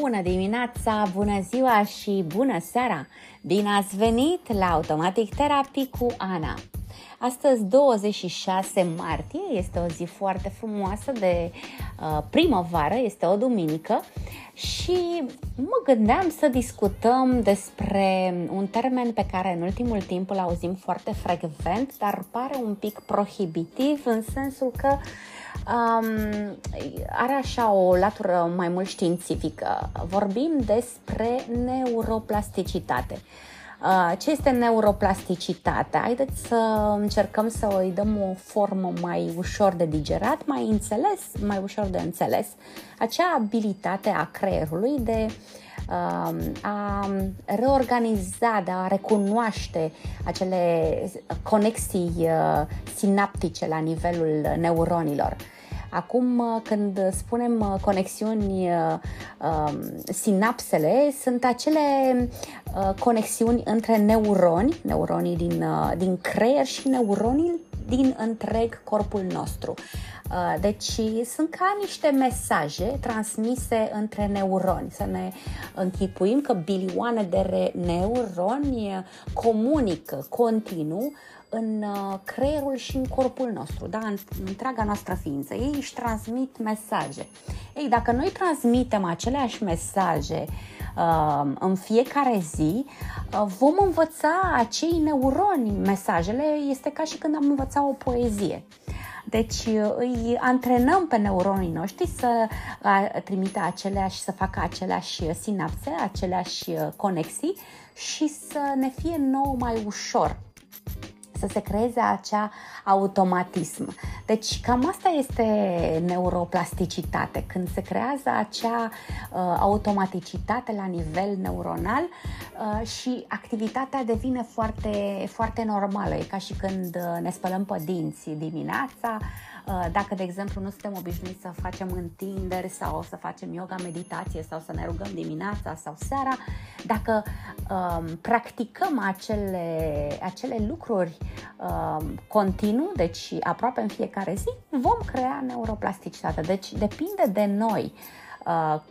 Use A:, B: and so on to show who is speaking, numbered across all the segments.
A: Bună dimineața, bună ziua și bună seara! Bine ați venit la Automatic Therapy cu Ana! Astăzi, 26 martie, este o zi foarte frumoasă de uh, primăvară, este o duminică și mă gândeam să discutăm despre un termen pe care în ultimul timp îl auzim foarte frecvent, dar pare un pic prohibitiv în sensul că um, are așa o latură mai mult științifică. Vorbim despre neuroplasticitate. Uh, ce este neuroplasticitatea? Haideți să încercăm să îi dăm o formă mai ușor de digerat, mai înțeles, mai ușor de înțeles. Acea abilitate a creierului de um, a reorganiza, de a recunoaște acele conexii uh, sinaptice la nivelul neuronilor. Acum, uh, când spunem uh, conexiuni, uh, um, sinapsele sunt acele conexiuni între neuroni, neuronii din, din creier și neuronii din întreg corpul nostru. Deci sunt ca niște mesaje transmise între neuroni. Să ne închipuim că bilioane de neuroni comunică continuu în uh, creierul și în corpul nostru, da? în întreaga noastră ființă. Ei își transmit mesaje. Ei, dacă noi transmitem aceleași mesaje uh, în fiecare zi, uh, vom învăța acei neuroni mesajele. Este ca și când am învățat o poezie. Deci uh, îi antrenăm pe neuronii noștri să trimită aceleași, să facă aceleași sinapse, aceleași conexii și să ne fie nou mai ușor să se creeze acea automatism. Deci cam asta este neuroplasticitate, când se creează acea uh, automaticitate la nivel neuronal uh, și activitatea devine foarte, foarte normală. E ca și când uh, ne spălăm pe dinți dimineața, Uh, dacă, de exemplu, nu suntem obișnuiți să facem întinderi sau să facem yoga, meditație sau să ne rugăm dimineața sau seara, dacă um, practicăm acele, acele lucruri um, continuu, deci aproape în fiecare zi, vom crea neuroplasticitate. Deci depinde de noi uh,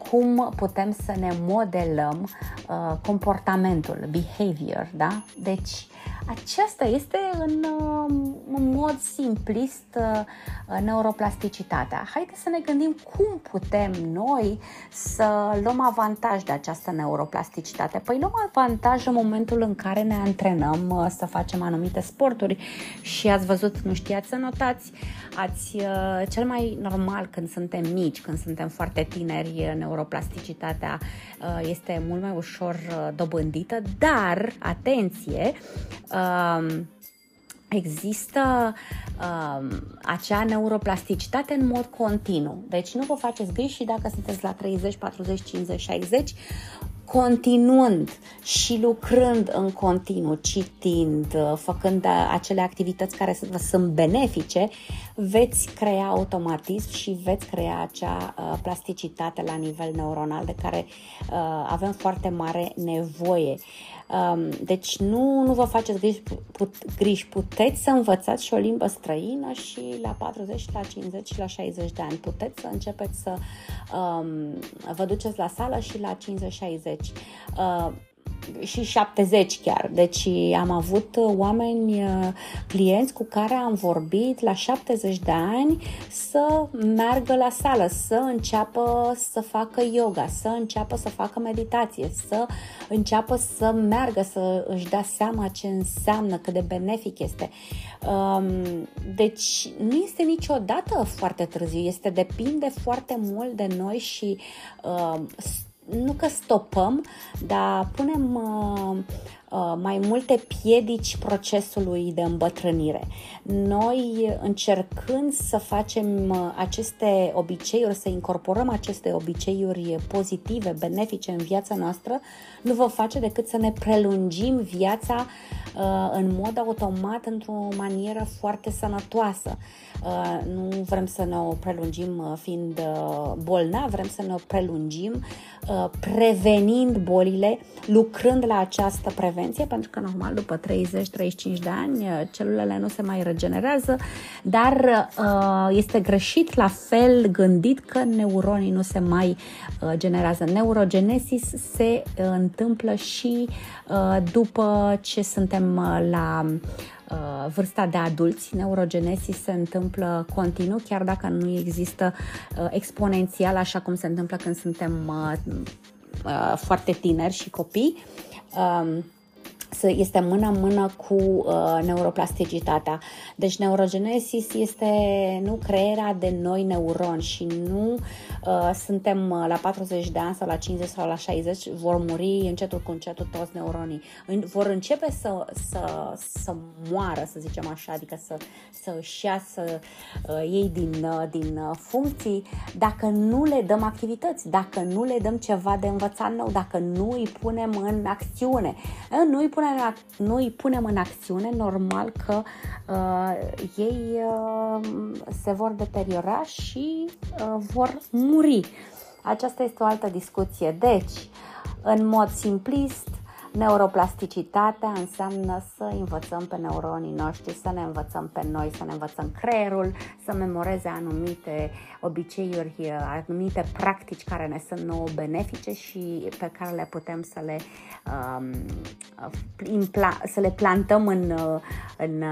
A: cum putem să ne modelăm uh, comportamentul, behavior, da? Deci aceasta este în, um, în mod simplist uh, neuroplasticitatea. Haideți să ne gândim cum putem noi să luăm avantaj de această neuroplasticitate. Păi luăm avantaj în momentul în care ne antrenăm uh, să facem anumite sporturi și ați văzut, nu știați să notați, ați, uh, cel mai normal când suntem mici, când suntem foarte tineri, neuroplasticitatea este mult mai ușor dobândită, dar, atenție, um, există um, acea neuroplasticitate în mod continuu. Deci nu vă faceți griji și dacă sunteți la 30, 40, 50, 60, continuând și lucrând în continuu, citind, făcând acele activități care sunt benefice, veți crea automatism și veți crea acea uh, plasticitate la nivel neuronal de care uh, avem foarte mare nevoie. Um, deci nu, nu vă faceți griji, put, griji, puteți să învățați și o limbă străină și la 40, la 50 și la 60 de ani. Puteți să începeți să um, vă duceți la sală și la 50-60. Uh, și 70 chiar. Deci am avut uh, oameni, uh, clienți cu care am vorbit la 70 de ani să meargă la sală, să înceapă să facă yoga, să înceapă să facă meditație, să înceapă să meargă, să își dea seama ce înseamnă, cât de benefic este. Um, deci nu este niciodată foarte târziu, este depinde foarte mult de noi și uh, nu că stopăm, dar punem uh, uh, mai multe piedici procesului de îmbătrânire. Noi încercând să facem uh, aceste obiceiuri, să incorporăm aceste obiceiuri pozitive, benefice în viața noastră, nu vă face decât să ne prelungim viața uh, în mod automat într-o manieră foarte sănătoasă. Uh, nu vrem să ne o prelungim uh, fiind uh, bolnavi, vrem să ne o prelungim uh, prevenind bolile, lucrând la această prevenție prevenție, pentru că normal după 30-35 de ani celulele nu se mai regenerează, dar este greșit la fel gândit că neuronii nu se mai generează. Neurogenesis se întâmplă și după ce suntem la Uh, vârsta de adulți, neurogenesis se întâmplă continuu, chiar dacă nu există uh, exponențial, așa cum se întâmplă când suntem uh, foarte tineri și copii. Um, este mână-mână cu uh, neuroplasticitatea. Deci neurogenesis este nu crearea de noi neuroni și nu uh, suntem uh, la 40 de ani sau la 50 sau la 60, vor muri încetul cu încetul toți neuronii. Vor începe să, să, să moară, să zicem așa, adică să, să își iasă uh, ei din, uh, din uh, funcții dacă nu le dăm activități, dacă nu le dăm ceva de învățat nou, dacă nu îi punem în acțiune. Nu îi punem punem, nu îi punem în acțiune, normal că uh, ei uh, se vor deteriora și uh, vor muri. Aceasta este o altă discuție. Deci, în mod simplist, Neuroplasticitatea înseamnă să învățăm pe neuronii noștri, să ne învățăm pe noi, să ne învățăm creierul, să memoreze anumite obiceiuri, anumite practici care ne sunt nouă benefice și pe care le putem să le, um, impla- să le plantăm în, în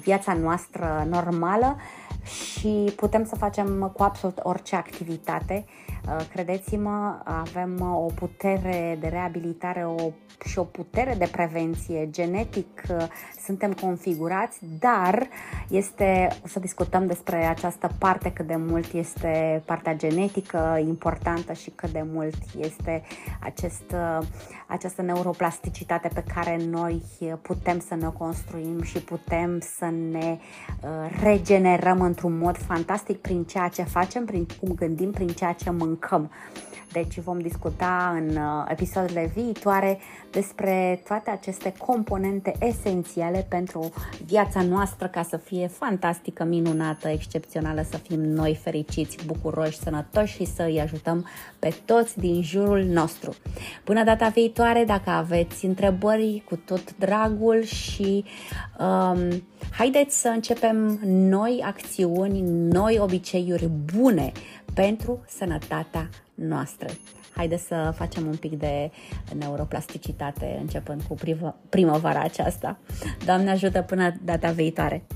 A: viața noastră normală și putem să facem cu absolut orice activitate. Credeți-mă, avem o putere de reabilitare, o și o putere de prevenție genetic, uh, suntem configurați, dar este, o să discutăm despre această parte cât de mult este partea genetică importantă și cât de mult este acest, uh, această neuroplasticitate pe care noi putem să ne construim și putem să ne uh, regenerăm într-un mod fantastic prin ceea ce facem, prin cum gândim, prin ceea ce mâncăm. Deci vom discuta în uh, episoadele viitoare despre toate aceste componente esențiale pentru viața noastră ca să fie fantastică, minunată, excepțională, să fim noi fericiți, bucuroși, sănătoși și să îi ajutăm pe toți din jurul nostru. Până data viitoare, dacă aveți întrebări cu tot dragul și um, haideți să începem noi acțiuni, noi obiceiuri bune pentru sănătatea noastră. Haideți să facem un pic de neuroplasticitate începând cu primăvara aceasta. Doamne ajută până data viitoare!